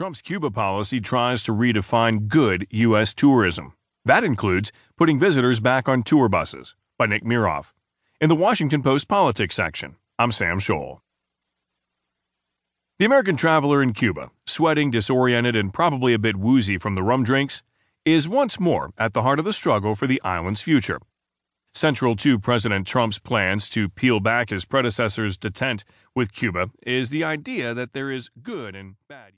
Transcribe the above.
Trump's Cuba policy tries to redefine good U.S. tourism. That includes putting visitors back on tour buses. By Nick Miroff. In the Washington Post Politics section, I'm Sam Scholl. The American traveler in Cuba, sweating, disoriented, and probably a bit woozy from the rum drinks, is once more at the heart of the struggle for the island's future. Central to President Trump's plans to peel back his predecessor's detente with Cuba is the idea that there is good and bad.